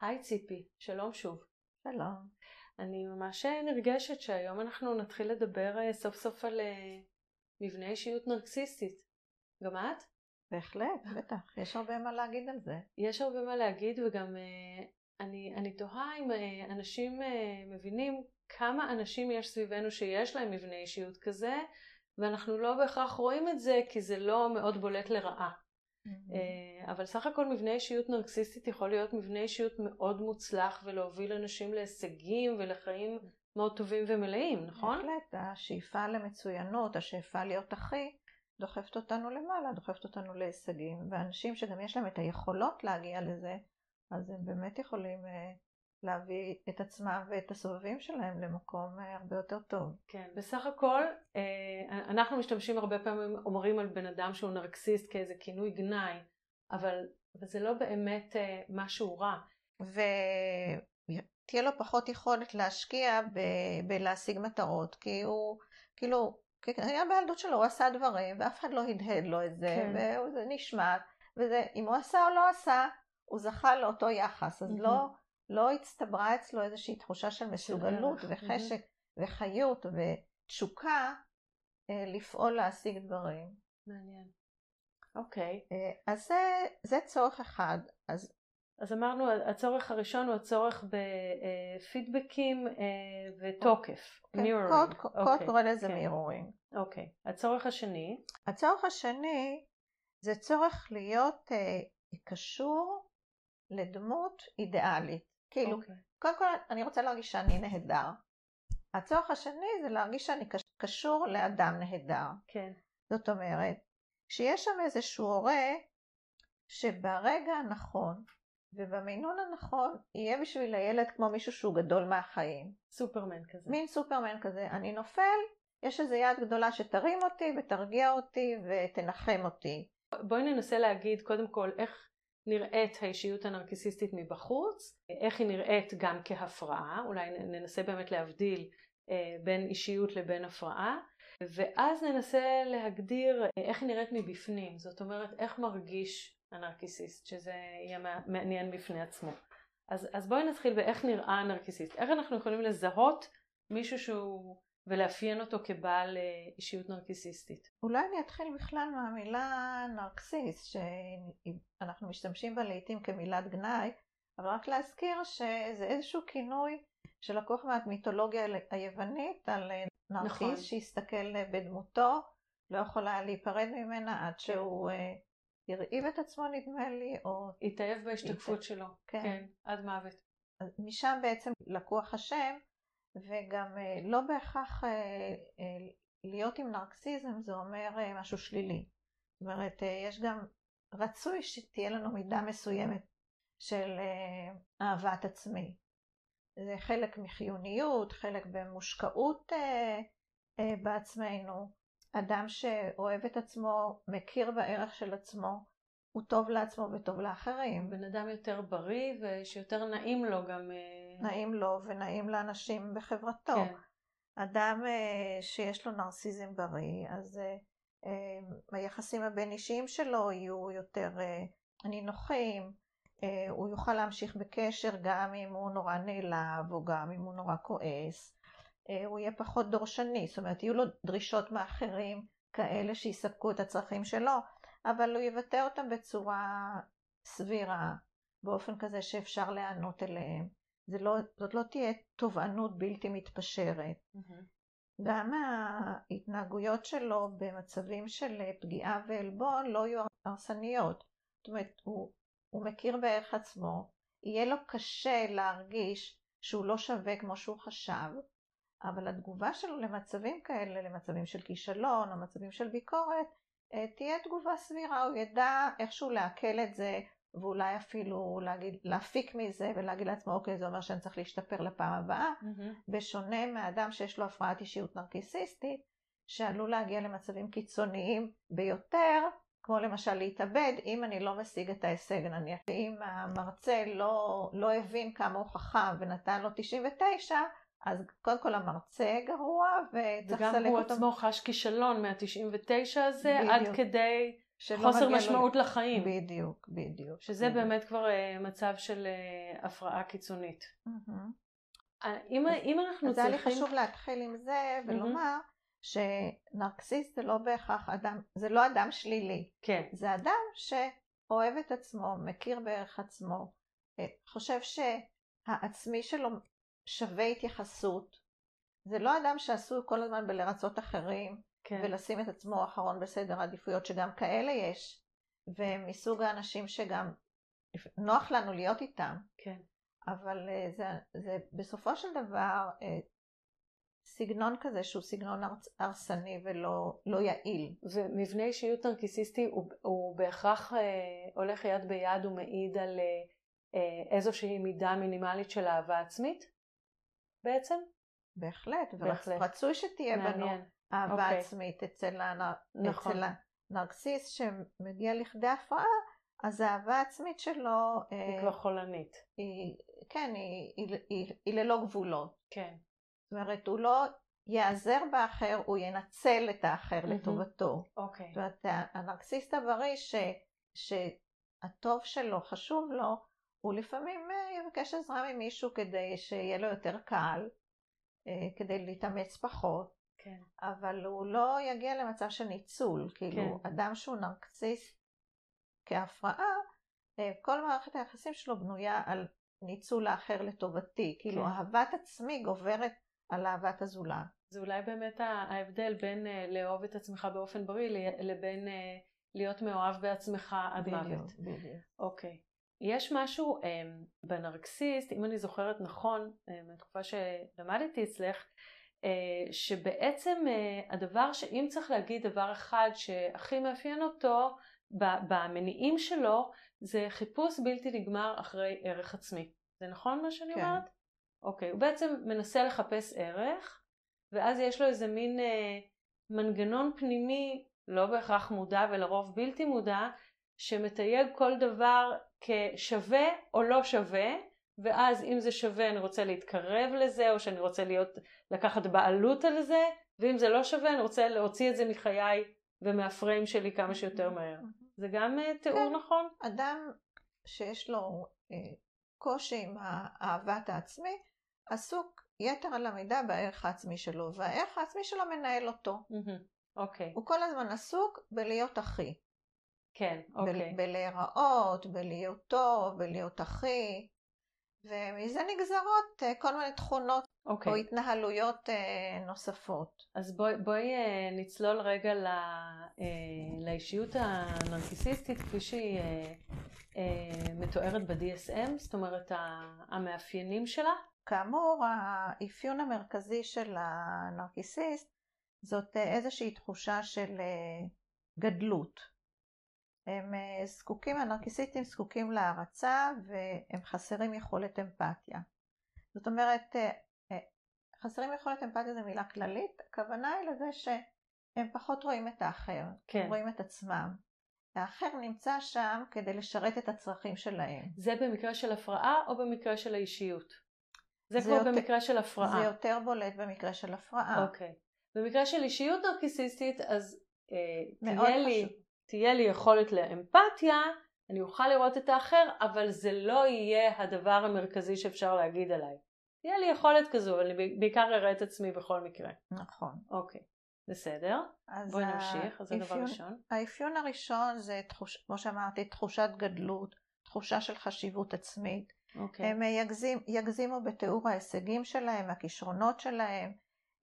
היי ציפי, שלום שוב. שלום. אני ממש נרגשת שהיום אנחנו נתחיל לדבר אה, סוף סוף על אה, מבנה אישיות נרקסיסטית. גם את? בהחלט, בטח. יש הרבה מה להגיד על זה. יש הרבה מה להגיד וגם אה, אני, אני תוהה אם אנשים מבינים כמה אנשים יש סביבנו שיש להם מבנה אישיות כזה ואנחנו לא בהכרח רואים את זה כי זה לא מאוד בולט לרעה. Mm-hmm. אבל סך הכל מבנה אישיות נרקסיסטית יכול להיות מבנה אישיות מאוד מוצלח ולהוביל אנשים להישגים ולחיים מאוד טובים ומלאים, נכון? בהחלט, השאיפה למצוינות, השאיפה להיות הכי, דוחפת אותנו למעלה, דוחפת אותנו להישגים, ואנשים שגם יש להם את היכולות להגיע לזה, אז הם באמת יכולים אה, להביא את עצמם ואת הסובבים שלהם למקום אה, הרבה יותר טוב. כן, בסך הכל אה, אנחנו משתמשים הרבה פעמים, אומרים על בן אדם שהוא נרקסיסט כאיזה כינוי גנאי, אבל, אבל זה לא באמת אה, משהו רע. ותהיה לו פחות יכולת להשקיע ב- בלהשיג מטרות, כי הוא, כאילו, היה בילדות שלו, הוא עשה דברים, ואף אחד לא הדהד לו את זה, כן. וזה נשמט, ואם הוא עשה או לא עשה, הוא זכה לאותו יחס, אז mm-hmm. לא... לא הצטברה אצלו איזושהי תחושה של מסוגלות וחשק וחיות ותשוקה אה, לפעול להשיג דברים. מעניין. אוקיי. אה, אז זה, זה צורך אחד. אז, אז אמרנו, הצורך הראשון הוא הצורך בפידבקים אה, ותוקף. כן, קוד, קוד אוקיי, קורא לזה כן. מירורינג. אוקיי. הצורך השני? הצורך השני זה צורך להיות קשור לדמות אידיאלית. כאילו, okay. אוקיי. קודם כל אני רוצה להרגיש שאני נהדר. הצורך השני זה להרגיש שאני קשור לאדם נהדר. כן. זאת אומרת, שיש שם איזשהו הורה שברגע הנכון ובמינון הנכון יהיה בשביל הילד כמו מישהו שהוא גדול מהחיים. סופרמן כזה. מין סופרמן כזה. אני נופל, יש איזו יד גדולה שתרים אותי ותרגיע אותי ותנחם אותי. בואי ננסה להגיד קודם כל איך נראית האישיות הנרקיסיסטית מבחוץ, איך היא נראית גם כהפרעה, אולי ננסה באמת להבדיל אה, בין אישיות לבין הפרעה, ואז ננסה להגדיר אה, איך היא נראית מבפנים, זאת אומרת איך מרגיש הנרקיסיסט, שזה יהיה מעניין בפני עצמו. אז, אז בואי נתחיל באיך נראה הנרקיסיסט, איך אנחנו יכולים לזהות מישהו שהוא ולאפיין אותו כבעל אה, אישיות נרקיסיסטית. אולי אני אתחיל בכלל מהמילה נרקסיסט, שאנחנו משתמשים בה לעיתים כמילת גנאי, אבל רק להזכיר שזה איזשהו כינוי שלקוח מהמיתולוגיה היוונית על אה, נרקיס נכון. שהסתכל אה, בדמותו, לא יכול היה להיפרד ממנה עד כן. שהוא הרעיב את עצמו נדמה לי, או... התאהב בהשתקפות שלו, כן. כן, עד מוות. משם בעצם לקוח השם, וגם אה, לא בהכרח אה, אה, להיות עם נרקסיזם זה אומר משהו שלילי. זאת אומרת, יש גם, רצוי שתהיה לנו מידה מסוימת של אהבת עצמי. זה חלק מחיוניות, חלק במושקעות בעצמנו. אדם שאוהב את עצמו, מכיר בערך של עצמו, הוא טוב לעצמו וטוב לאחרים. בן אדם יותר בריא ושיותר נעים לו גם... אה, נעים לו ונעים לאנשים בחברתו. כן. אדם אה, שיש לו נרסיזם בריא, אז אה, היחסים הבין אישיים שלו יהיו יותר נינוחים, הוא יוכל להמשיך בקשר גם אם הוא נורא נעלב או גם אם הוא נורא כועס. הוא יהיה פחות דורשני, זאת אומרת יהיו לו דרישות מאחרים כאלה שיספקו את הצרכים שלו. אבל הוא יבטא אותם בצורה סבירה, באופן כזה שאפשר להיענות אליהם. לא, זאת לא תהיה תובענות בלתי מתפשרת. Mm-hmm. גם ההתנהגויות שלו במצבים של פגיעה ועלבון לא יהיו הרסניות. זאת אומרת, הוא, הוא מכיר בערך עצמו, יהיה לו קשה להרגיש שהוא לא שווה כמו שהוא חשב, אבל התגובה שלו למצבים כאלה, למצבים של כישלון או מצבים של ביקורת, אה, תהיה תגובה סבירה, הוא ידע איכשהו לעכל את זה ואולי אפילו להגיד, להפיק מזה ולהגיד לעצמו אוקיי זה אומר שאני צריך להשתפר לפעם הבאה, mm-hmm. בשונה מאדם שיש לו הפרעת אישיות נרקיסיסטית שעלול להגיע למצבים קיצוניים ביותר, כמו למשל להתאבד אם אני לא משיג את ההישג נניח, אם המרצה לא, לא הבין כמה הוא חכם ונתן לו 99 אז קודם כל המרצה גרוע וצריך לסלק אותו. וגם הוא עצמו חש כישלון מה-99 הזה בדיוק. עד כדי חוסר משמעות לו... לחיים. בדיוק, בדיוק. שזה בדיוק. באמת כבר uh, מצב של uh, הפרעה קיצונית. Mm-hmm. אם, אם אנחנו אז צריכים... אז היה לי חשוב להתחיל עם זה ולומר mm-hmm. שנרקסיסט זה לא בהכרח אדם, זה לא אדם שלילי. כן. זה אדם שאוהב את עצמו, מכיר בערך עצמו, חושב שהעצמי שלו שווה התייחסות. זה לא אדם שעשוי כל הזמן בלרצות אחרים, כן. ולשים את עצמו אחרון בסדר העדיפויות, שגם כאלה יש, ומסוג האנשים שגם נוח לנו להיות איתם. כן. אבל זה, זה בסופו של דבר סגנון כזה שהוא סגנון הרסני ולא לא יעיל. ומבנה אישיות נרקיסיסטי הוא, הוא בהכרח אה, הולך יד ביד ומעיד על אה, איזושהי מידה מינימלית של אהבה עצמית בעצם? בהחלט, ורצוי שתהיה מעניין. בנו אהבה אוקיי. עצמית אצל, הנר... נכון. אצל הנרקסיס שמגיע לכדי הפרעה, אז האהבה העצמית שלו... היא אה, כבר חולנית. היא, כן, היא, היא, היא, היא ללא גבולות. כן. זאת אומרת, הוא לא ייעזר באחר, הוא ינצל את האחר mm-hmm. לטובתו. אוקיי. זאת אומרת, הנרקסיסט הבריא ש, שהטוב שלו חשוב לו, הוא לפעמים אה, יבקש עזרה ממישהו כדי שיהיה לו יותר קל, אה, כדי להתאמץ פחות. כן. אבל הוא לא יגיע למצב של ניצול, כאילו כן. אדם שהוא נרקסיסט כהפרעה, אה, כל מערכת היחסים שלו בנויה על ניצול האחר לטובתי, כאילו כן. אהבת עצמי גוברת על אהבת הזולת. זה אולי באמת ההבדל בין uh, לאהוב את עצמך באופן בריא לבין uh, להיות מאוהב בעצמך עד מוות. בדיוק, בדיוק. אוקיי. יש משהו um, בנרקסיסט, אם אני זוכרת נכון, מהתקופה שלמדתי אצלך, שבעצם uh, הדבר שאם צריך להגיד דבר אחד שהכי מאפיין אותו במניעים שלו, זה חיפוש בלתי נגמר אחרי ערך עצמי. זה נכון מה שאני כן. אומרת? אוקיי, הוא בעצם מנסה לחפש ערך, ואז יש לו איזה מין אה, מנגנון פנימי, לא בהכרח מודע ולרוב בלתי מודע, שמתייג כל דבר כשווה או לא שווה, ואז אם זה שווה אני רוצה להתקרב לזה, או שאני רוצה להיות, לקחת בעלות על זה, ואם זה לא שווה אני רוצה להוציא את זה מחיי ומהפריים שלי כמה שיותר מהר. זה גם אה, תיאור כן. נכון? אדם שיש לו אה, קושי עם אהבת העצמי, עסוק יתר על המידה בערך העצמי שלו, והערך העצמי שלו מנהל אותו. אוקיי. Okay. הוא כל הזמן עסוק בלהיות אחי. כן, אוקיי. Okay. בלהיראות, בלהיות טוב, בלהיות אחי, ומזה נגזרות אה, כל מיני תכונות okay. אוקיי. או התנהלויות אה, נוספות. אז בואי, בואי אה, נצלול רגע לא, לאישיות הנרקיסיסטית כפי שהיא מתוארת ב-DSM, זאת אומרת המאפיינים שלה. כאמור, האפיון המרכזי של הנרקיסיסט זאת איזושהי תחושה של גדלות. הם זקוקים, הנרקיסיסטים זקוקים להערצה והם חסרים יכולת אמפתיה. זאת אומרת, חסרים יכולת אמפתיה זו מילה כללית, הכוונה היא לזה שהם פחות רואים את האחר, כן. הם רואים את עצמם. האחר נמצא שם כדי לשרת את הצרכים שלהם. זה במקרה של הפרעה או במקרה של האישיות? זה, זה כבר יותר, במקרה של הפרעה. זה יותר בולט במקרה של הפרעה. אוקיי. במקרה של אישיות נרקיסיסטית, אז אה, תהיה, לי, תהיה לי יכולת לאמפתיה, אני אוכל לראות את האחר, אבל זה לא יהיה הדבר המרכזי שאפשר להגיד עליי. תהיה לי יכולת כזו, אבל אני בעיקר אראה את עצמי בכל מקרה. נכון. אוקיי, בסדר. בואי נמשיך, אז זה דבר ראשון. האפיון הראשון זה, תחוש, כמו שאמרתי, תחושת גדלות, תחושה של חשיבות עצמית. אוקיי. הם יגזים, יגזימו בתיאור ההישגים שלהם, הכישרונות שלהם,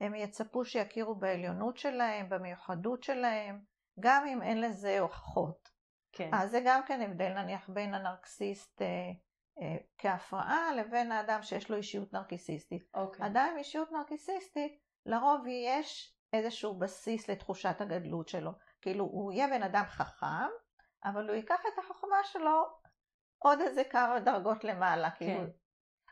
הם יצפו שיכירו בעליונות שלהם, במיוחדות שלהם, גם אם אין לזה הוכחות. כן. אז זה גם כן הבדל נניח בין הנרקסיסט אה, אה, כהפרעה לבין האדם שיש לו אישיות נרקיסיסטית. אוקיי. אדם עם אישיות נרקיסיסטית, לרוב יש איזשהו בסיס לתחושת הגדלות שלו. כאילו הוא יהיה בן אדם חכם, אבל הוא ייקח את החוכמה שלו עוד איזה כמה דרגות למעלה. כן. כאילו...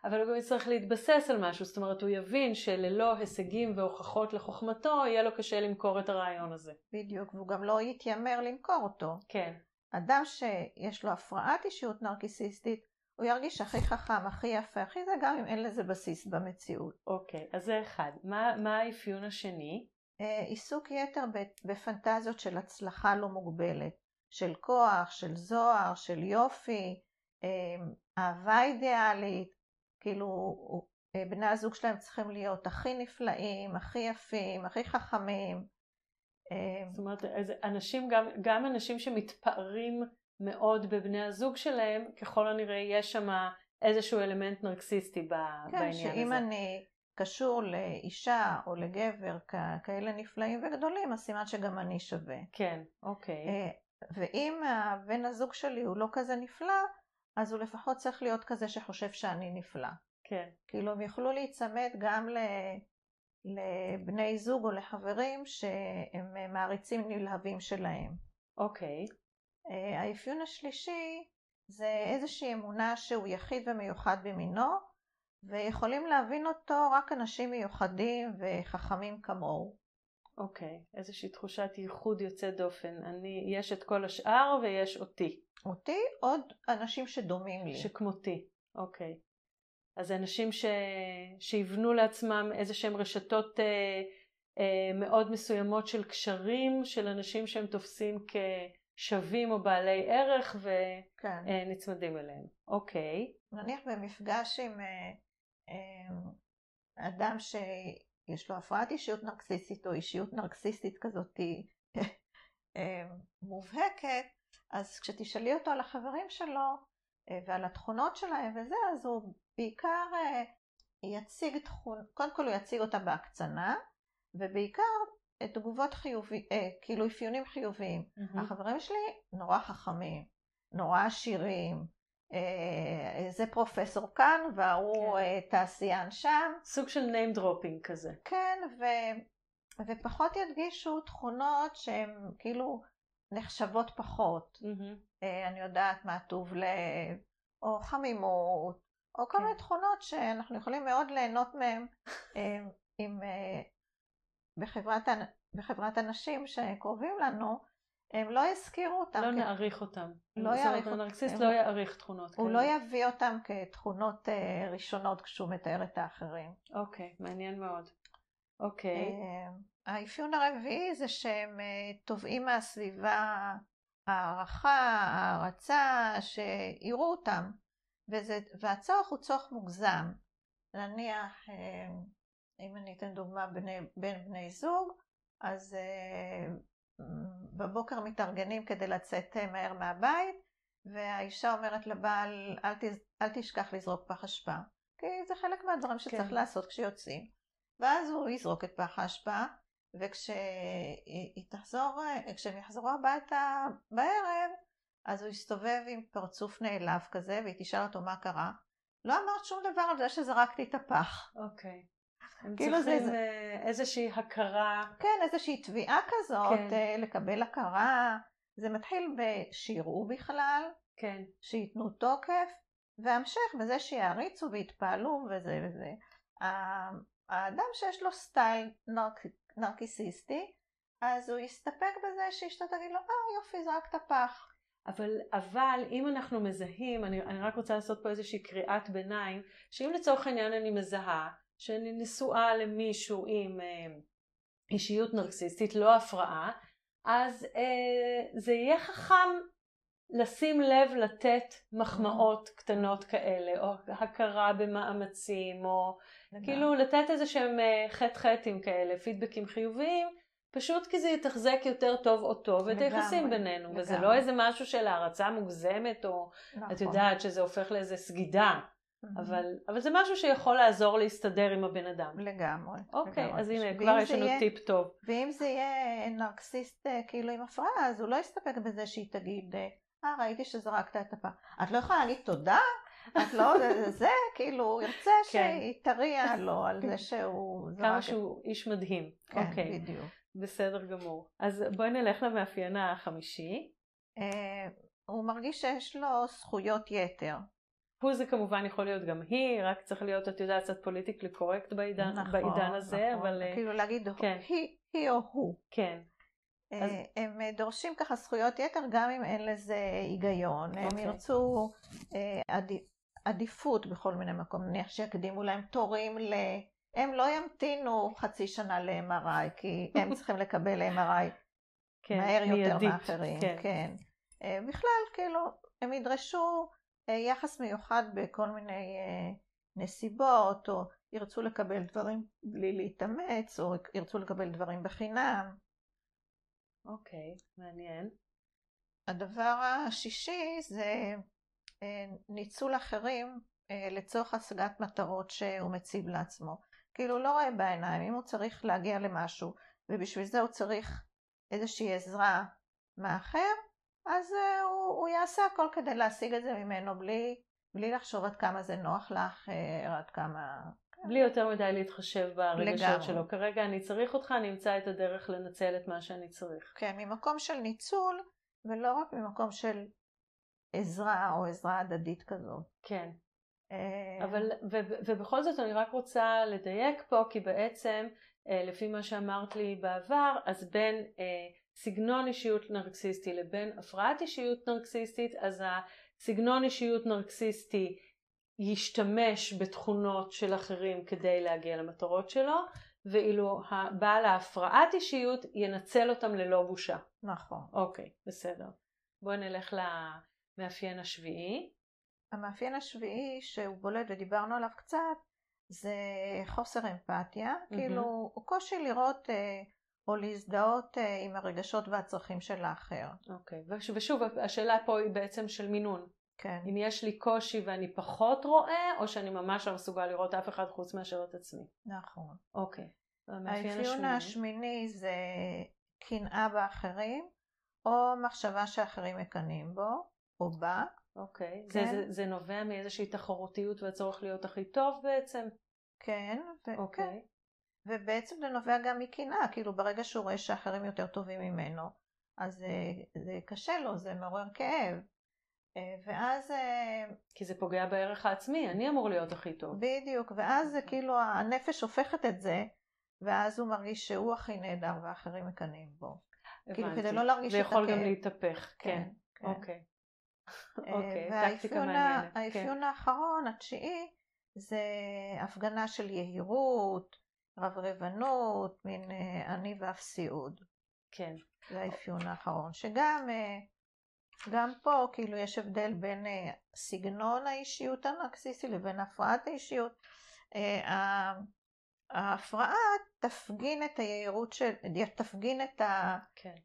אבל הוא גם יצטרך להתבסס על משהו, זאת אומרת הוא יבין שללא הישגים והוכחות לחוכמתו, יהיה לו קשה למכור את הרעיון הזה. בדיוק, והוא גם לא יתיימר למכור אותו. כן. אדם שיש לו הפרעת אישיות נרקיסיסטית, הוא ירגיש הכי חכם, הכי יפה, הכי זה, גם אם אין לזה בסיס במציאות. אוקיי, אז זה אחד. מה, מה האפיון השני? אה, עיסוק יתר בפנטזיות של הצלחה לא מוגבלת, של כוח, של זוהר, של יופי, אהבה אידיאלית, כאילו בני הזוג שלהם צריכים להיות הכי נפלאים, הכי יפים, הכי חכמים. זאת אומרת, אנשים, גם, גם אנשים שמתפארים מאוד בבני הזוג שלהם, ככל הנראה יש שם איזשהו אלמנט נרקסיסטי כן, בעניין הזה. כן, שאם אני קשור לאישה או לגבר כאלה נפלאים וגדולים, אז סימן שגם אני שווה. כן, אוקיי. אה, ואם בן הזוג שלי הוא לא כזה נפלא, אז הוא לפחות צריך להיות כזה שחושב שאני נפלא. כן. כאילו הם יוכלו להיצמד גם לבני זוג או לחברים שהם מעריצים נלהבים שלהם. אוקיי. אה, האפיון השלישי זה איזושהי אמונה שהוא יחיד ומיוחד במינו, ויכולים להבין אותו רק אנשים מיוחדים וחכמים כמוהו. אוקיי, okay. איזושהי תחושת ייחוד יוצא דופן. אני, יש את כל השאר ויש אותי. אותי, עוד אנשים שדומים לי. שכמותי, אוקיי. Okay. אז אנשים ש... שיבנו לעצמם איזה שהם רשתות אה, אה, מאוד מסוימות של קשרים של אנשים שהם תופסים כשווים או בעלי ערך ונצמדים כן. אה, אליהם. אוקיי. נניח במפגש עם אה, אה, אדם שיש לו הפרעת אישיות נרקסיסטית או אישיות נרקסיסטית כזאת אה, מובהקת, אז כשתשאלי אותו על החברים שלו אה, ועל התכונות שלהם וזה, אז הוא בעיקר אה, יציג תכונות, קודם כל הוא יציג אותה בהקצנה, ובעיקר תגובות חיוביות, כאילו אפיונים חיוביים. Mm-hmm. החברים שלי נורא חכמים, נורא עשירים, זה פרופסור כאן וההוא כן. תעשיין שם. סוג של name dropping כזה. כן, ו... ופחות ידגישו תכונות שהן כאילו נחשבות פחות. Mm-hmm. אני יודעת מה טוב לב, או חמימות, או כל כן. מיני תכונות שאנחנו יכולים מאוד ליהנות מהן אה, עם, אה, בחברת, בחברת אנשים שקרובים לנו, הם לא יזכירו אותם. לא כ... נעריך אותם. לא יעריך אותם. הנרקסיסט לא יעריך תכונות כאלה. הוא לא יביא אותם כתכונות uh, ראשונות כשהוא מתאר את האחרים. אוקיי, okay, מעניין מאוד. אוקיי. Okay. Uh, האפיון הרביעי זה שהם uh, תובעים מהסביבה הערכה, הערצה, שיראו אותם. וזה, והצורך הוא צורך מוגזם. נניח, אה, אם אני אתן דוגמה בני, בין בני זוג, אז אה, בבוקר מתארגנים כדי לצאת אה, מהר מהבית, והאישה אומרת לבעל, אל, תז, אל תשכח לזרוק פח אשפה, כי זה חלק מהדברים שצריך כן. לעשות כשיוצאים. ואז הוא יזרוק את פח האשפה, וכשהיא תחזור, כשהם יחזרו הביתה בערב, אז הוא יסתובב עם פרצוף נעלב כזה, והיא תשאל אותו מה קרה. לא אמרת שום דבר על זה שזרקתי את הפח. אוקיי. הם כאילו צריכים זה... איזושהי הכרה. כן, איזושהי תביעה כזאת, כן. אה, לקבל הכרה. זה מתחיל בשיראו בכלל, כן. שייתנו תוקף, והמשך בזה שיעריצו ויתפעלו וזה וזה. האדם שיש לו סטייל נרק... נרקיסיסטי, אז הוא יסתפק בזה שאשתו תגיד לו, אה יופי, זרקת פח. אבל, אבל אם אנחנו מזהים, אני, אני רק רוצה לעשות פה איזושהי קריאת ביניים, שאם לצורך העניין אני מזהה שאני נשואה למישהו עם אה, אישיות נרקסיסטית, לא הפרעה, אז אה, זה יהיה חכם לשים לב לתת מחמאות קטנות כאלה, או הכרה במאמצים, או כאילו לתת איזה שהם אה, חטא חטאים כאלה, פידבקים חיוביים, פשוט כי זה יתחזק יותר טוב אותו ואת היחסים בינינו, לגמרי. וזה לא איזה משהו של הערצה מוגזמת, או נכון. את יודעת שזה הופך לאיזה סגידה, mm-hmm. אבל, אבל זה משהו שיכול לעזור להסתדר עם הבן אדם. לגמרי. אוקיי, לגמרי. אז הנה, כבר יש לנו יהיה, טיפ טוב. ואם זה יהיה נרקסיסט אה, כאילו עם הפרעה, אז הוא לא יסתפק בזה שהיא תגיד, אה, אה ראיתי שזרקת את הפעם. את לא יכולה להגיד תודה? את לא, זה כאילו, הוא ירצה כן. שהיא תריע לו על זה שהוא זרק. כמה שהוא איש מדהים. כן, אוקיי. בדיוק. בסדר גמור. אז בואי נלך למאפיין החמישי. אה, הוא מרגיש שיש לו זכויות יתר. הוא זה כמובן יכול להיות גם היא, רק צריך להיות, את יודעת, קצת פוליטיקלי קורקט בעידן, נכון, בעידן הזה, נכון. אבל... אה, כאילו להגיד כן. היא, היא או הוא. כן. אז... הם דורשים ככה זכויות יתר גם אם אין לזה היגיון. Okay. הם אוקיי. ירצו עדיפ, עדיפות בכל מיני מקום, נניח שיקדימו להם תורים ל... הם לא ימתינו חצי שנה ל-MRI, כי הם צריכים לקבל MRI כן, מהר יותר מאחרים. כן. כן. אה, בכלל, כאילו, הם ידרשו אה, יחס מיוחד בכל מיני נסיבות, או ירצו לקבל דברים בלי להתאמץ, או ירצו לקבל דברים בחינם. אוקיי, okay, מעניין. הדבר השישי זה ניצול אחרים לצורך השגת מטרות שהוא מציב לעצמו. כאילו לא רואה בעיניים, אם הוא צריך להגיע למשהו ובשביל זה הוא צריך איזושהי עזרה מאחר, אז uh, הוא, הוא יעשה הכל כדי להשיג את זה ממנו בלי, בלי לחשוב עד כמה זה נוח לאחר, עד כמה... בלי יותר מדי להתחשב ברגשות. שלו. כרגע אני צריך אותך, אני אמצא את הדרך לנצל את מה שאני צריך. כן, ממקום של ניצול, ולא רק ממקום של עזרה או עזרה הדדית כזאת. כן. אה, אבל, ו, ובכל זאת אני רק רוצה לדייק פה, כי בעצם לפי מה שאמרת לי בעבר, אז בין סגנון אישיות נרקסיסטי לבין הפרעת אישיות נרקסיסטית, אז הסגנון אישיות נרקסיסטי ישתמש בתכונות של אחרים כדי להגיע למטרות שלו, ואילו בעל ההפרעת אישיות ינצל אותם ללא בושה. נכון. אוקיי, בסדר. בואי נלך למאפיין השביעי. המאפיין השביעי שהוא בולט ודיברנו עליו קצת זה חוסר אמפתיה, mm-hmm. כאילו הוא קושי לראות אה, או להזדהות אה, עם הרגשות והצרכים של האחר. אוקיי, okay. ושוב השאלה פה היא בעצם של מינון. כן. אם יש לי קושי ואני פחות רואה, או שאני ממש לא מסוגל לראות אף אחד חוץ מאשר את עצמי. נכון. אוקיי. האפיון השמיני זה קנאה באחרים, או מחשבה שאחרים מקנאים בו, או בה. אוקיי. כן. זה, זה, זה נובע מאיזושהי תחרותיות והצורך להיות הכי טוב בעצם? כן. ו- אוקיי. ובעצם זה נובע גם מקנאה, כאילו ברגע שהוא רואה שאחרים יותר טובים ממנו, אז זה, זה קשה לו, זה מעורר כאב. אה, ואז... אה, כי זה פוגע בערך העצמי, אני אמור להיות הכי טוב. בדיוק, ואז זה. כאילו הנפש הופכת את זה, ואז הוא מרגיש שהוא הכי נהדר ואחרים מקנאים בו. הבנתי. כאילו כדי לא להרגיש את הכאב. זה יכול גם להתהפך, כן. כן. כן. אוקיי. אוקיי, טקטיקה מעניינת. והאפיון כן. האחרון, התשיעי, זה הפגנה של יהירות, רברבנות, מין אה, אני ואפסיעות. כן. זה האפיון האחרון, שגם אה, גם פה כאילו יש הבדל בין אה, סגנון האישיות הנרקסיסטי לבין הפרעת האישיות. ההפרעה תפגין את היהירות של, תפגין את כן.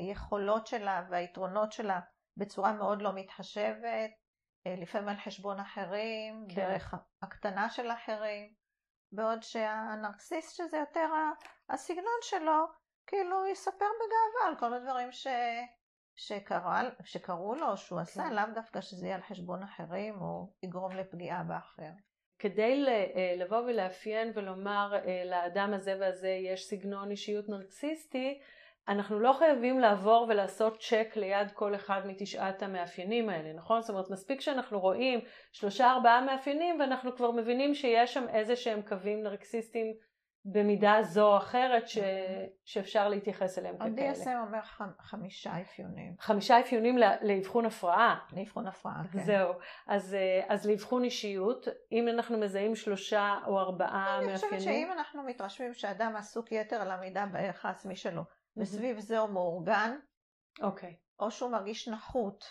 היכולות שלה והיתרונות שלה בצורה מאוד לא מתחשבת, לפעמים על חשבון אחרים, כן. דרך הקטנה של אחרים, בעוד שהנרקסיסט שזה יותר הסגנון שלו, כאילו יספר בגאווה על כל הדברים ש... שקרה, שקרו לו, שהוא כן. עשה, לאו דווקא שזה יהיה על חשבון אחרים או יגרום לפגיעה באחר. כדי אה, לבוא ולאפיין ולומר אה, לאדם הזה והזה יש סגנון אישיות נרקסיסטי, אנחנו לא חייבים לעבור ולעשות צ'ק ליד כל אחד מתשעת המאפיינים האלה, נכון? זאת אומרת, מספיק שאנחנו רואים שלושה ארבעה מאפיינים ואנחנו כבר מבינים שיש שם איזה שהם קווים נרקסיסטיים במידה זו או אחרת ש... שאפשר להתייחס אליהם ככאלה. ה-DSM אומר חמישה אפיונים. חמישה אפיונים לאבחון הפרעה. לאבחון הפרעה, כן. זהו. אז, אה, אז לאבחון אישיות, אם אנחנו מזהים שלושה או ארבעה מאפיינים... אני חושבת שאם אנחנו מתרשמים שאדם עסוק יתר על המידה בערך העצמי שלו, וסביב זה הוא מאורגן, אוקיי. או שהוא מרגיש נחות,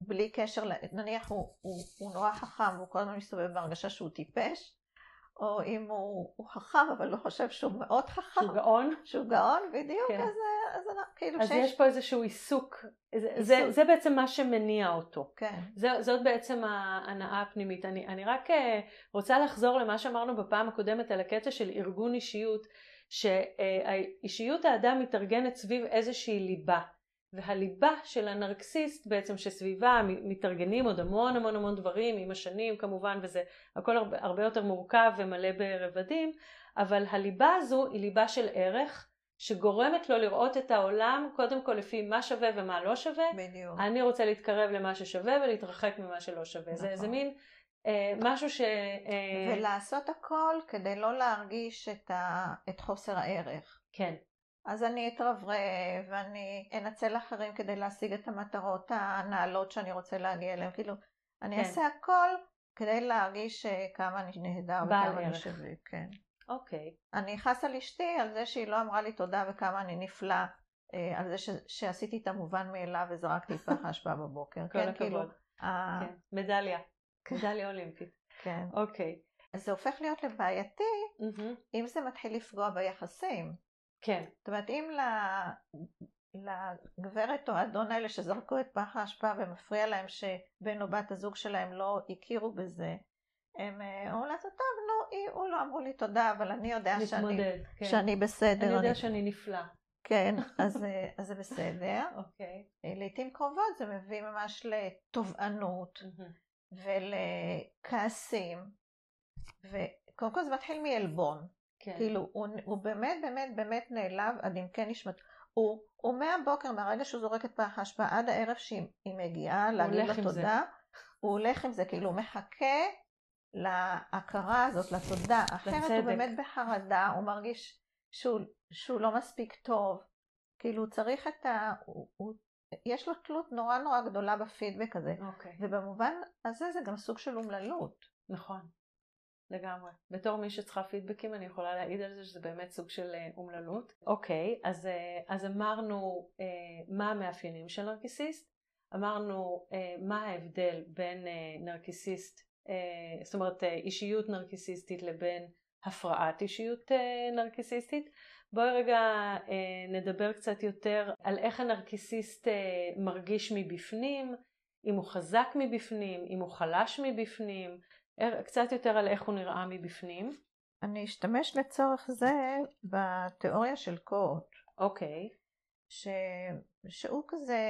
בלי קשר, נניח הוא, הוא, הוא נורא חכם והוא כל הזמן מסתובב בהרגשה שהוא טיפש, או אם הוא, הוא חכם אבל לא חושב שהוא מאוד חכם. שהוא גאון. שהוא גאון, בדיוק, כן. אז, אז כאילו אז שיש... יש פה איזשהו עיסוק, זה, עיסוק. זה, זה בעצם מה שמניע אותו. כן. זה, זאת בעצם ההנאה הפנימית. אני, אני רק אה, רוצה לחזור למה שאמרנו בפעם הקודמת על הקטע של ארגון אישיות. שאישיות האדם מתארגנת סביב איזושהי ליבה והליבה של הנרקסיסט בעצם שסביבה מתארגנים עוד המון המון המון דברים עם השנים כמובן וזה הכל הרבה, הרבה יותר מורכב ומלא ברבדים אבל הליבה הזו היא ליבה של ערך שגורמת לו לראות את העולם קודם כל לפי מה שווה ומה לא שווה. בדיוק. אני רוצה להתקרב למה ששווה ולהתרחק ממה שלא שווה. נכון. זה, זה מין משהו ש... אה, ולעשות הכל כדי לא להרגיש את, ה... את חוסר הערך. כן. אז אני אתרברב ואני אנצל אחרים כדי להשיג את המטרות הנעלות שאני רוצה להגיע אליהן. כאילו, אני כן. אעשה הכל כדי להרגיש אה, כמה אני נהדר וכמה אני שווה. כן. אוקיי. אני אכעס על אשתי על זה שהיא לא אמרה לי תודה וכמה אני נפלא אה, על זה ש, שעשיתי את המובן מאליו וזרקתי את פח האשפה בבוקר. כל כן, הכבוד. כאילו, ה- כן. מדליה. מדליה אולימפית. כן. אוקיי. אז זה הופך להיות לבעייתי מהמם. אם זה מתחיל לפגוע ביחסים. כן. זאת אומרת, אם ל- לגברת או האדון האלה שזרקו את פח האשפה ומפריע להם שבן או בת הזוג שלהם לא הכירו בזה, הם אה, אומרים לעצמם, טוב, נו, היא- הוא לא אמרו לי תודה, אבל אני יודע שאני. כן. שאני בסדר. אני יודע אני- שאני נפלא. כן, אז, אה, אז זה בסדר. אוקיי. אה, לעיתים קרובות זה מביא ממש לתובענות מהמם. ולכעסים, וקודם כל זה מתחיל מעלבון. כן. כאילו, הוא, הוא באמת באמת באמת נעלב עד עמקי נשמת. הוא, הוא מהבוקר, מהרגע שהוא זורק את פח האשפה עד הערב שהיא היא מגיעה, להגיד לו זה. תודה, הוא הולך עם זה, כאילו הוא מחכה להכרה הזאת, לתודה. אחרת לצדק. הוא באמת בחרדה, הוא מרגיש שהוא, שהוא לא מספיק טוב. כאילו הוא צריך את ה... הוא, הוא, יש לו תלות נורא נורא גדולה בפידבק הזה. אוקיי. ובמובן הזה זה גם סוג של אומללות. נכון. לגמרי. בתור מי שצריכה פידבקים אני יכולה להעיד על זה שזה באמת סוג של אה, אומללות. אוקיי, אז, אה, אז אמרנו אה, מה המאפיינים של נרקיסיסט, אמרנו אה, מה ההבדל בין אה, נרקיסיסט, אה, זאת אומרת אה, אישיות נרקיסיסטית לבין הפרעת אישיות אה, נרקיסיסטית. בואי רגע אה, נדבר קצת יותר על איך הנרקיסיסט אה, מרגיש מבפנים, אם הוא חזק מבפנים, אם הוא חלש מבפנים, אה, קצת יותר על איך הוא נראה מבפנים. אני אשתמש לצורך זה בתיאוריה של קוט. אוקיי, ש... שהוא כזה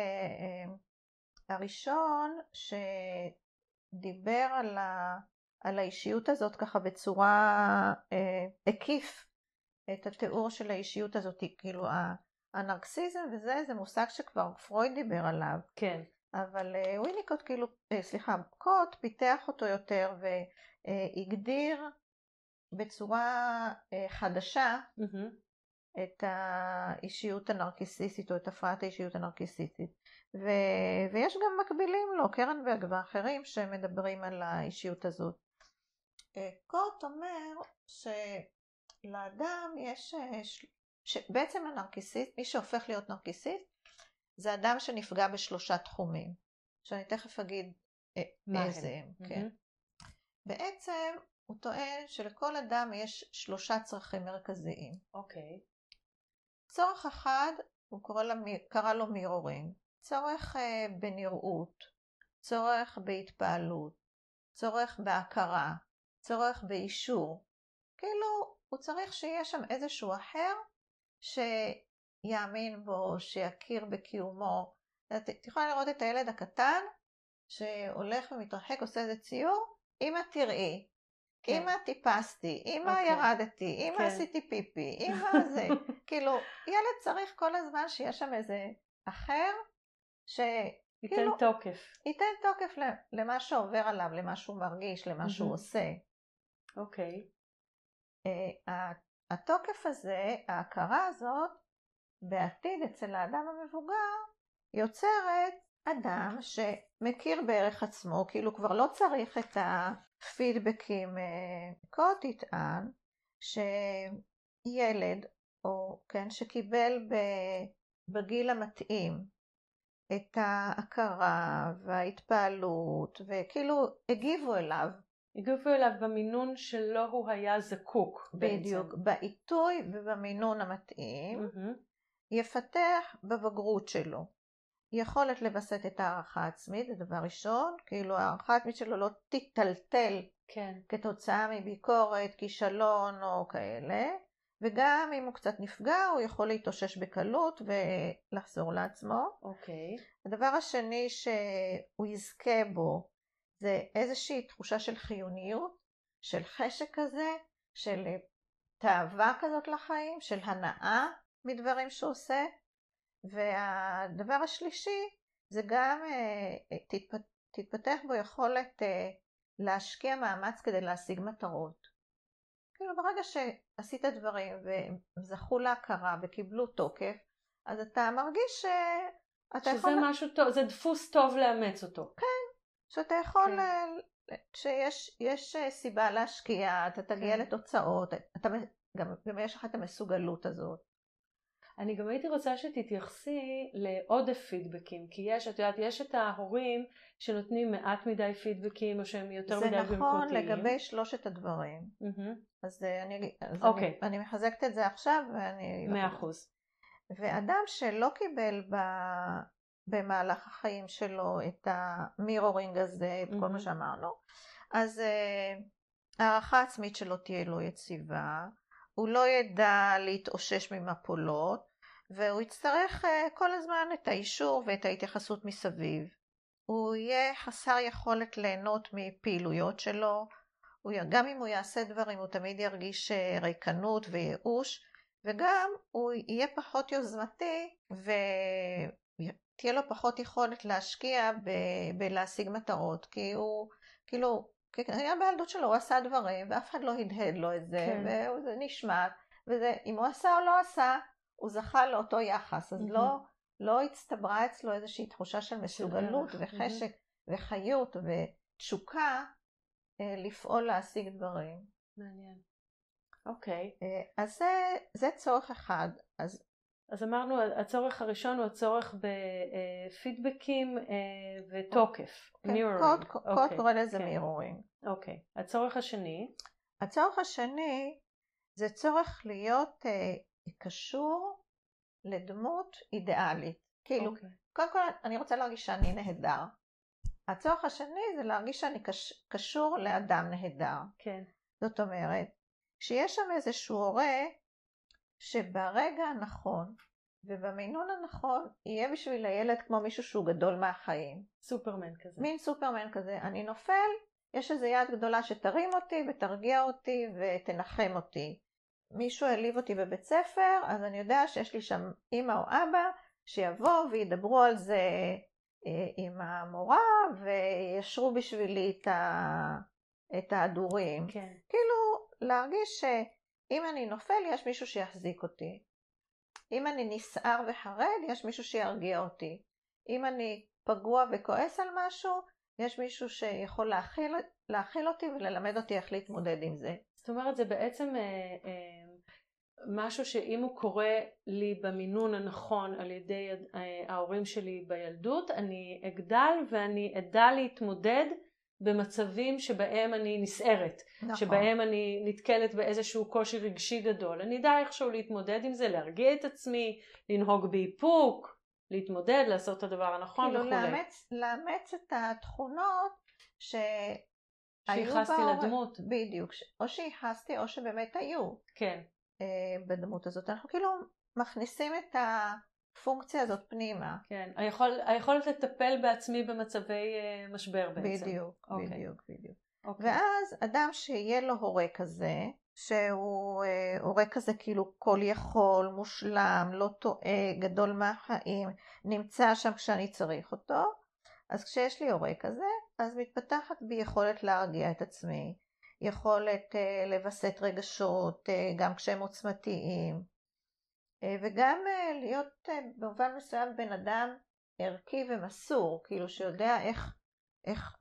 הראשון שדיבר על, ה... על האישיות הזאת ככה בצורה אה, הקיף את התיאור של האישיות הזאת, כאילו הנרקסיזם וזה, זה מושג שכבר פרויד דיבר עליו, כן, אבל אה, וויניקוט כאילו, אה, סליחה, קוט פיתח אותו יותר והגדיר בצורה אה, חדשה מהמם, את האישיות הנרקיסיסטית או את הפרעת האישיות הנרקיסיסטית. ו... ויש גם מקבילים לו, קרנברג ואחרים שמדברים על האישיות הזאת. קוט אומר שלאדם יש, אה, ש... שבעצם הנרקיסיסט, מי שהופך להיות נרקיסיסט, זה אדם שנפגע בשלושה תחומים, שאני תכף אגיד אה, מה איזה הם? הם. כן. מהמם, בעצם הוא טוען שלכל אדם יש שלושה צרכים מרכזיים. אוקיי, צורך אחד, הוא קורא לה, קרא לו מירורינג, צורך אה, בנראות, צורך בהתפעלות, צורך בהכרה, צורך באישור. כאילו, הוא צריך שיהיה שם איזשהו אחר שיאמין בו, שיכיר בקיומו. את יכולה לראות את הילד הקטן שהולך ומתרחק, עושה איזה ציור, אמא תראי, כן. אמא טיפסתי, אמא אוקיי. ירדתי, אמא כן. עשיתי פיפי, אמא זה. כאילו, ילד צריך כל הזמן שיש שם איזה אחר שייתן ייתן כאילו- תוקף, תוקף ל- למה שעובר עליו, למה שהוא מרגיש, למה שהוא. עושה. אוקיי, ה- התוקף הזה, ההכרה הזאת, בעתיד אצל האדם המבוגר, יוצרת אדם שמכיר בערך עצמו, כאילו כבר לא צריך את הפידבקים. אה, קוט יטען שילד, או כן, שקיבל בגיל המתאים את ההכרה וההתפעלות, וכאילו הגיבו אליו הגיבו אליו במינון שלו הוא היה זקוק בעצם. בדיוק, בעיתוי ובמינון המתאים, מהמם, יפתח בבגרות שלו. יכולת לווסת את הערכה העצמית, זה דבר ראשון, כאילו הערכה העצמית שלו לא תיטלטל כן, כתוצאה מביקורת, כישלון או כאלה, וגם אם הוא קצת נפגע, הוא יכול להתאושש בקלות ולחזור לעצמו. אוקיי, הדבר השני שהוא יזכה בו זה איזושהי תחושה של חיוניות, של חשק כזה, של תאווה כזאת לחיים, של הנאה מדברים שהוא עושה. והדבר השלישי זה גם אה, תתפ... תתפתח בו יכולת אה, להשקיע מאמץ כדי להשיג מטרות. כאילו ברגע שעשית דברים והם זכו להכרה וקיבלו תוקף, אז אתה מרגיש שאתה שזה יכול... משהו טוב, זה דפוס טוב לאמץ אותו. שאתה יכול, כן. אה, שיש יש אה, סיבה להשקיע, אתה תגיע כן. לתוצאות, אתה, גם, גם יש לך את המסוגלות הזאת. אני גם הייתי רוצה שתתייחסי לעודף פידבקים, כי יש, את יודעת, יש את ההורים שנותנים מעט מדי פידבקים או שהם יותר מדי ביקורתיים. זה נכון לגבי שלושת הדברים. Mm-hmm. אז, אני, אז okay. אני, אוקיי. אני מחזקת את זה עכשיו ואני... מאה אחוז. ואדם שלא קיבל ב, במהלך החיים שלו את המירורינג הזה, את mm-hmm. כל מה שאמרנו, אז uh, הערכה עצמית שלו תהיה לא יציבה, הוא לא ידע להתאושש ממפולות, והוא יצטרך uh, כל הזמן את האישור ואת ההתייחסות מסביב. הוא יהיה חסר יכולת ליהנות מפעילויות שלו, הוא, גם אם הוא יעשה דברים הוא תמיד ירגיש אה, ריקנות וייאוש, וגם הוא יהיה פחות יוזמתי ותהיה לו פחות יכולת להשקיע ב- בלהשיג מטרות, כי הוא, כאילו, היה בילדות שלו, הוא עשה דברים ואף אחד לא הדהד לו את זה, כן. וזה נשמט, ואם הוא עשה או לא עשה, הוא זכה לאותו יחס, אז mm-hmm. לא, לא הצטברה אצלו איזושהי תחושה של מסוגלות וחשק mm-hmm. וחיות ותשוקה אה, לפעול להשיג דברים. מעניין. אוקיי. אה, אז זה, זה צורך אחד. אז, אז אמרנו, הצורך הראשון הוא הצורך בפידבקים אה, ותוקף. כן, קוד, קוד אוקיי, קורא לזה כן. מירורינג. אוקיי. הצורך השני? הצורך השני זה צורך להיות קשור לדמות אידיאלית. כאילו, אוקיי. קודם כל אני רוצה להרגיש שאני נהדר. הצורך השני זה להרגיש שאני קש, קשור לאדם נהדר. כן. זאת אומרת, שיש שם איזשהו הורה שברגע הנכון ובמינון הנכון יהיה בשביל הילד כמו מישהו שהוא גדול מהחיים. סופרמן כזה. מין סופרמן כזה. אני נופל, יש איזו יד גדולה שתרים אותי ותרגיע אותי ותנחם אותי. מישהו העליב אותי בבית ספר, אז אני יודע שיש לי שם אימא או אבא שיבואו וידברו על זה אה, עם המורה וישרו בשבילי את, ההדורים. כן. כאילו להרגיש שאם אני נופל יש מישהו שיחזיק אותי. אם אני נסער וחרד יש מישהו שירגיע אותי. אם אני פגוע וכועס על משהו יש מישהו שיכול להכיל, להכיל אותי וללמד אותי איך להתמודד עם זה. זאת אומרת זה בעצם אה, אה, משהו שאם הוא קורה לי במינון הנכון על ידי אה, ההורים שלי בילדות, אני אגדל ואני אדע להתמודד במצבים שבהם אני נסערת, נכון. שבהם אני נתקלת באיזשהו קושי רגשי גדול. אני אדע איכשהו להתמודד עם זה, להרגיע את עצמי, לנהוג באיפוק, להתמודד, לעשות את הדבר הנכון כאילו וכולי. כאילו לאמץ, לאמץ את התכונות ש... שייחסתי לדמות. בדיוק, או שייחסתי או שבאמת היו. כן. אה, בדמות הזאת. אנחנו כאילו מכניסים את הפונקציה הזאת פנימה. כן, היכול, היכולת לטפל בעצמי במצבי אה, משבר בעצם. בדיוק, okay. אוקיי. בדיוק, בדיוק. Okay. אוקיי. ואז אדם שיהיה לו הורה כזה, שהוא אה, הורה כזה כאילו כל יכול, מושלם, לא טועה, גדול מהחיים, נמצא שם כשאני צריך אותו, אז כשיש לי הורה כזה, אז מתפתחת בי יכולת להרגיע את עצמי, יכולת אה, לווסת רגשות אה, גם כשהם עוצמתיים וגם להיות במובן מסוים בן אדם ערכי ומסור, כאילו שיודע איך, איך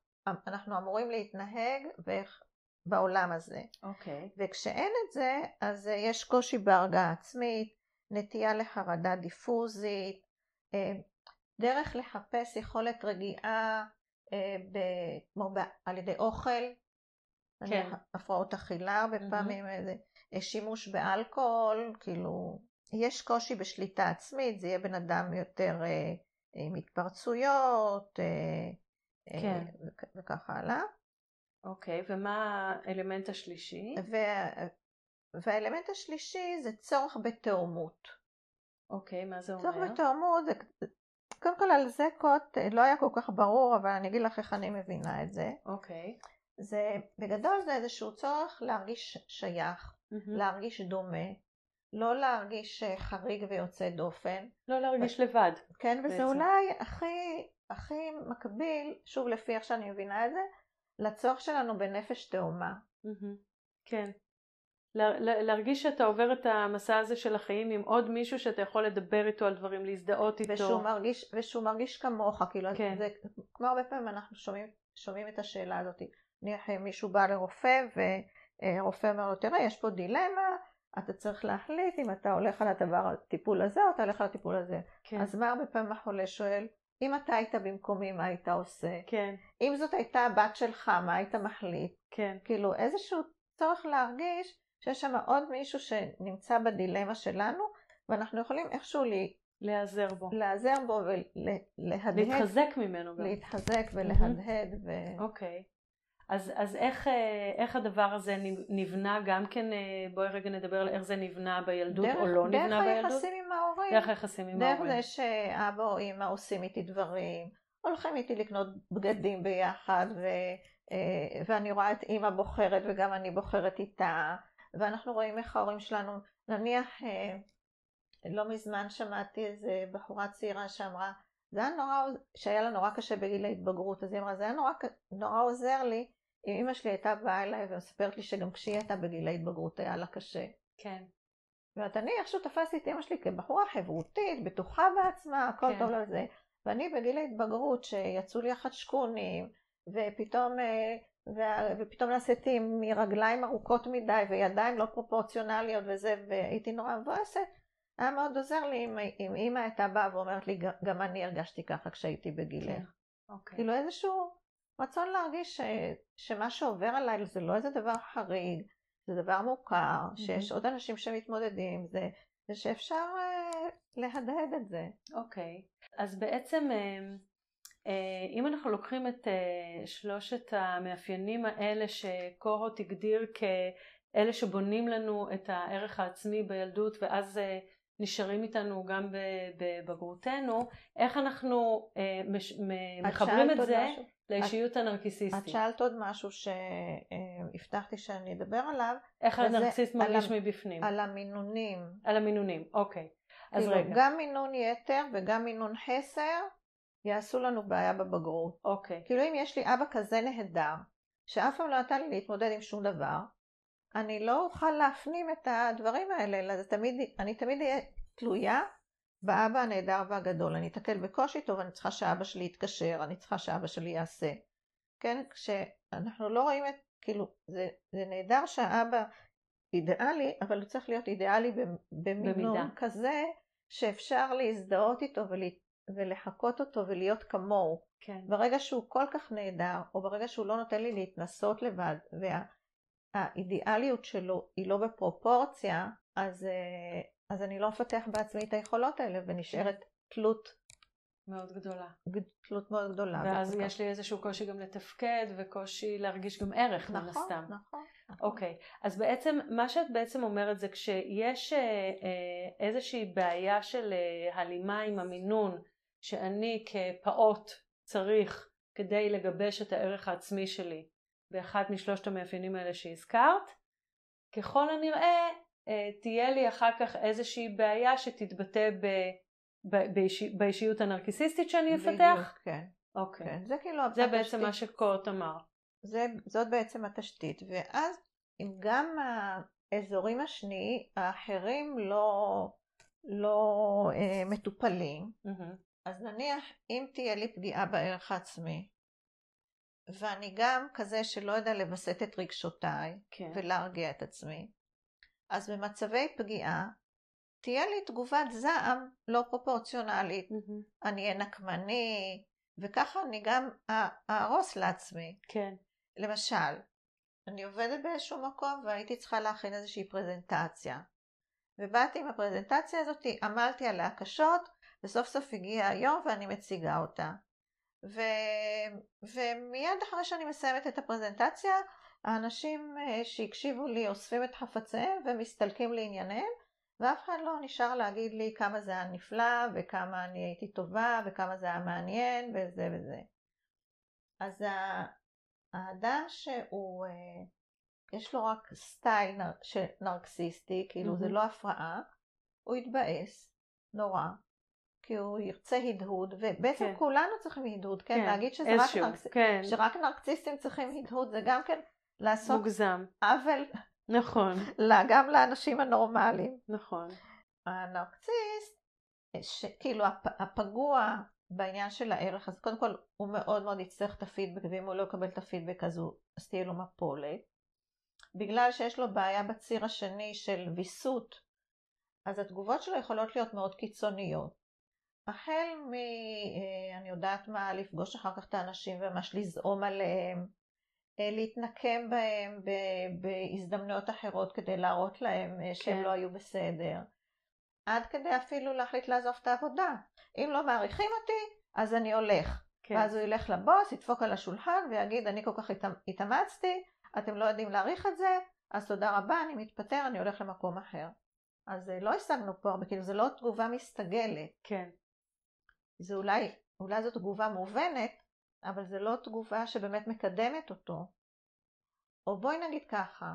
אנחנו אמורים להתנהג ואיך בעולם הזה. אוקיי. Okay. וכשאין את זה, אז יש קושי בהרגעה עצמית, נטייה לחרדה דיפוזית, דרך לחפש יכולת רגיעה כמו על ידי אוכל, כן. הפרעות אכילה הרבה mm-hmm. פעמים, שימוש באלכוהול, כאילו, יש קושי בשליטה עצמית, זה יהיה בן אדם יותר אה, עם התפרצויות, אה, אה כן. אה, וכך הלאה. אוקיי, ומה האלמנט השלישי? וה, והאלמנט השלישי זה צורך בתאומות. אוקיי, מה זה אומר? צורך בתאומות זה... קודם כל על זה קוט לא היה כל כך ברור, אבל אני אגיד לך איך אני מבינה את זה. אוקיי. זה בגדול זה איזשהו צורך להרגיש שייך, mm-hmm. להרגיש דומה, לא להרגיש אה, חריג ויוצא דופן. לא להרגיש ו... לבד. כן, וזה בעצם. אולי הכי, הכי מקביל, שוב לפי איך שאני מבינה את זה, לצורך שלנו בנפש תאומה. Mm-hmm. כן. להרגיש שאתה עובר את המסע הזה של החיים עם עוד מישהו שאתה יכול לדבר איתו על דברים, להזדהות איתו. ושהוא מרגיש, ושהוא מרגיש כמוך, כאילו, כן. זה, כמו הרבה פעמים אנחנו שומעים, שומעים את השאלה הזאת. נניח מישהו בא לרופא ורופא אומר לו, תראה, יש פה דילמה, אתה צריך להחליט אם אתה הולך על הדבר, הטיפול הזה או אתה הולך על הטיפול הזה. כן. אז מה הרבה פעמים החולה שואל? אם אתה היית במקומי, מה היית עושה? כן. אם זאת הייתה הבת שלך, מה היית מחליט? כן. כאילו איזשהו צורך להרגיש שיש שם עוד מישהו שנמצא בדילמה שלנו, ואנחנו יכולים איכשהו לי, להיעזר בו. להיעזר בו ולהדהד. להתחזק ממנו גם. להתחזק ולהדהד. ו... אוקיי. אז, אז איך, אה, איך הדבר הזה נבנה גם כן, אה, בואי רגע נדבר על איך זה נבנה בילדות דרך, או לא נבנה בילדות? דרך היחסים עם ההורים. דרך היחסים עם דרך ההורים. דרך זה שאבא או אמא עושים איתי דברים, הולכים איתי לקנות בגדים ביחד, ו, אה, ואני רואה את אמא בוחרת וגם אני בוחרת איתה, ואנחנו רואים איך ההורים שלנו, נניח, לא מזמן שמעתי איזה בחורה צעירה שאמרה, זה היה נורא, שהיה לה נורא קשה בגיל ההתבגרות, אז היא אמרה, זה היה נורא, נורא עוזר לי אמא שלי הייתה באה אליי ומספרת לי שגם כשהיא הייתה בגיל ההתבגרות היה לה קשה. כן. ואת אני איכשהו תפסתי את אמא שלי כבחורה חברותית, בטוחה בעצמה, הכל כן. טוב לזה. ואני בגיל ההתבגרות שיצאו לי אחת שקונים, ופתאום, אה, ו... ופתאום נעשיתי מרגליים ארוכות מדי וידיים לא פרופורציונליות וזה, והייתי נורא מבואסת. היה מאוד עוזר לי אם, אם אימא הייתה באה ואומרת לי, גם אני הרגשתי ככה כשהייתי בגילך. כן. אוקיי. כאילו איזשהו רצון להרגיש ש, שמה שעובר עליי זה לא איזה דבר חריג, זה דבר מוכר, שיש עוד אנשים שמתמודדים, זה, זה שאפשר uh, להדהד את זה. אוקיי, אז בעצם uh, uh, אם אנחנו לוקחים את uh, שלושת המאפיינים האלה שקורות הגדיר כאלה שבונים לנו את הערך העצמי בילדות ואז uh, נשארים איתנו גם בבגרותנו, איך אנחנו אה, מש, מחברים את זה משהו. לאישיות את, הנרקיסיסטית. את שאלת עוד משהו שהבטחתי שאני אדבר עליו. איך הנרקסיסט מרגיש מבפנים. על המינונים. על המינונים, אוקיי. אז כאילו, רגע. גם מינון יתר וגם מינון חסר יעשו לנו בעיה בבגרות. אוקיי. כאילו אם יש לי אבא כזה נהדר, שאף פעם לא נתן לי להתמודד עם שום דבר, אני לא אוכל להפנים את הדברים האלה, אלא תמיד, אני תמיד אהיה תלויה באבא הנהדר והגדול. אני אתקל בקושי טוב, אני צריכה שאבא שלי יתקשר, אני צריכה שאבא שלי יעשה. כן? כשאנחנו לא רואים את, כאילו, זה, זה נהדר שהאבא אידיאלי, אבל הוא צריך להיות אידיאלי במינון כזה, שאפשר להזדהות איתו ולחקות אותו ולהיות כמוהו. כן. ברגע שהוא כל כך נהדר, או ברגע שהוא לא נותן לי להתנסות לבד, וה... האידיאליות שלו היא לא בפרופורציה, אז, אה, אז אני לא מפתח בעצמי את היכולות האלה ונשארת תלות מאוד גדולה. תלות מאוד גדולה. ואז יש כך. לי איזשהו קושי גם לתפקד וקושי להרגיש גם ערך נכון, מן הסתם. נכון, נכון. אוקיי, אז בעצם מה שאת בעצם אומרת זה כשיש אה, אה, איזושהי בעיה של הלימה עם המינון שאני כפעוט צריך כדי לגבש את הערך העצמי שלי באחד משלושת המאפיינים האלה שהזכרת, ככל הנראה אה, תהיה לי אחר כך איזושהי בעיה שתתבטא ב, ב, באישי, באישיות הנרקיסיסטית שאני אפתח. בדיוק, כן. אוקיי. כן. זה כאילו זה התשתית. בעצם מה שקורט אמר. זה, זאת בעצם התשתית, ואז אם גם האזורים השניים האחרים לא, לא אה, מטופלים, mm-hmm. אז נניח אם תהיה לי פגיעה בערך העצמי, ואני גם כזה שלא יודע לווסת את רגשותיי כן. ולהרגיע את עצמי. אז במצבי פגיעה תהיה לי תגובת זעם לא פרופורציונלית. Mm-hmm. אני אהיה נקמני, וככה אני גם אהרוס לעצמי. כן. למשל, אני עובדת באיזשהו מקום והייתי צריכה להכין איזושהי פרזנטציה. ובאתי עם הפרזנטציה הזאת, עמלתי עליה קשות, וסוף סוף הגיע היום ואני מציגה אותה. ו... ומיד אחרי שאני מסיימת את הפרזנטציה, האנשים אה, שהקשיבו לי אוספים את חפציהם ומסתלקים לענייניהם, ואף אחד לא נשאר להגיד לי כמה זה היה נפלא, וכמה אני הייתי טובה, וכמה זה היה מעניין, וזה וזה. אז האדם שהוא, אה, יש לו רק סטייל נרקסיסטי, כאילו mm-hmm. זה לא הפרעה, הוא יתבאס, נורא, כי הוא ירצה הדהוד, ובעצם כן. כולנו צריכים הדהוד, כן? כן. להגיד שזה רק, נרקס... כן. שרק נרקסיסטים צריכים הדהוד, זה גם כן לעשות מוגזם. עוול. נכון. גם לאנשים הנורמליים. נכון. הנרקסיסט, ש... כאילו הפגוע בעניין של הערך, אז קודם כל הוא מאוד מאוד יצטרך את הפידבק, ואם הוא לא יקבל את הפידבק אז, הוא... אז תהיה לו מפולת. בגלל שיש לו בעיה בציר השני של ויסות, אז התגובות שלו יכולות להיות מאוד קיצוניות. החל מ... אה, אני יודעת מה, לפגוש אחר כך את האנשים וממש לזעום עליהם, אה, להתנקם בהם בהזדמנויות אחרות כדי להראות להם אה, שהם כן. לא היו בסדר. עד כדי אפילו להחליט לעזוב את העבודה. אם לא מעריכים אותי, אז אני הולך. כן. ואז הוא ילך לבוס, ידפוק על השולחן ויגיד, אני כל כך התאמצתי, אתם לא יודעים להעריך את זה, אז תודה רבה, אני מתפטר, אני הולך למקום אחר. אז לא השגנו פה הרבה, כאילו זה לא תגובה מסתגלת. כן. זה אולי, אולי זו תגובה מובנת, אבל זה לא תגובה שבאמת מקדמת אותו. או בואי נגיד ככה,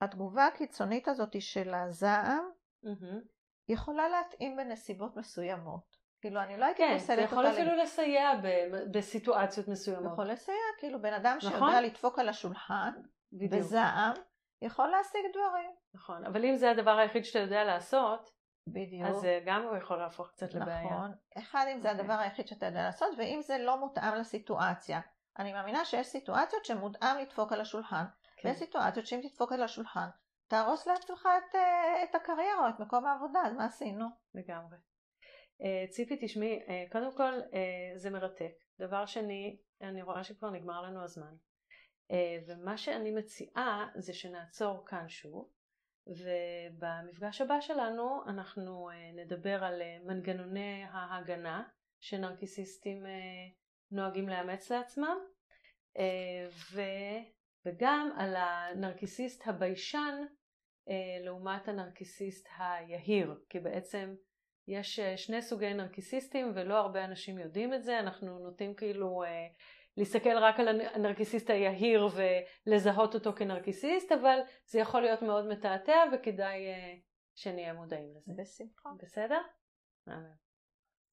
התגובה הקיצונית הזאת של הזעם mm-hmm. יכולה להתאים בנסיבות מסוימות. כאילו אני לא הייתי כן, פוסלת אותה... כן, זה יכול אפילו לסייע ב- בסיטואציות מסוימות. יכול לסייע, כאילו בן אדם נכון? שיודע לדפוק על השולחן בדיוק. בזעם, יכול להשיג דברים. נכון, אבל אם זה הדבר היחיד שאתה יודע לעשות, בדיוק. אז אה, גם הוא יכול להפוך קצת נכון. לבעיה. נכון. אחד, אם זה okay. אוקיי. הדבר היחיד שאתה יודע לעשות, ואם זה לא מותאם לסיטואציה. אני מאמינה שיש סיטואציות שמותאם לדפוק על השולחן, כן. ויש סיטואציות שאם תדפוק על השולחן, תהרוס לעצמך את, אה, את הקריירה או את מקום העבודה, אז מה עשינו? לגמרי. Uh, ציפי, תשמעי, uh, קודם כל זה מרתק. דבר שני, אני רואה שכבר נגמר לנו הזמן. ומה שאני מציעה זה שנעצור כאן שוב, ובמפגש הבא שלנו אנחנו אה, נדבר על אה, מנגנוני ההגנה שנרקיסיסטים אה, נוהגים לאמץ לעצמם וגם על הנרקיסיסט הביישן לעומת הנרקיסיסט היהיר כי בעצם יש שני סוגי נרקיסיסטים ולא הרבה אנשים יודעים את זה אנחנו נוטים כאילו להסתכל רק על הנרקיסיסט היהיר ולזהות אותו כנרקיסיסט, אבל זה יכול להיות מאוד מתעתע וכדאי אה, שנהיה מודעים לזה. בשמחה. בסדר?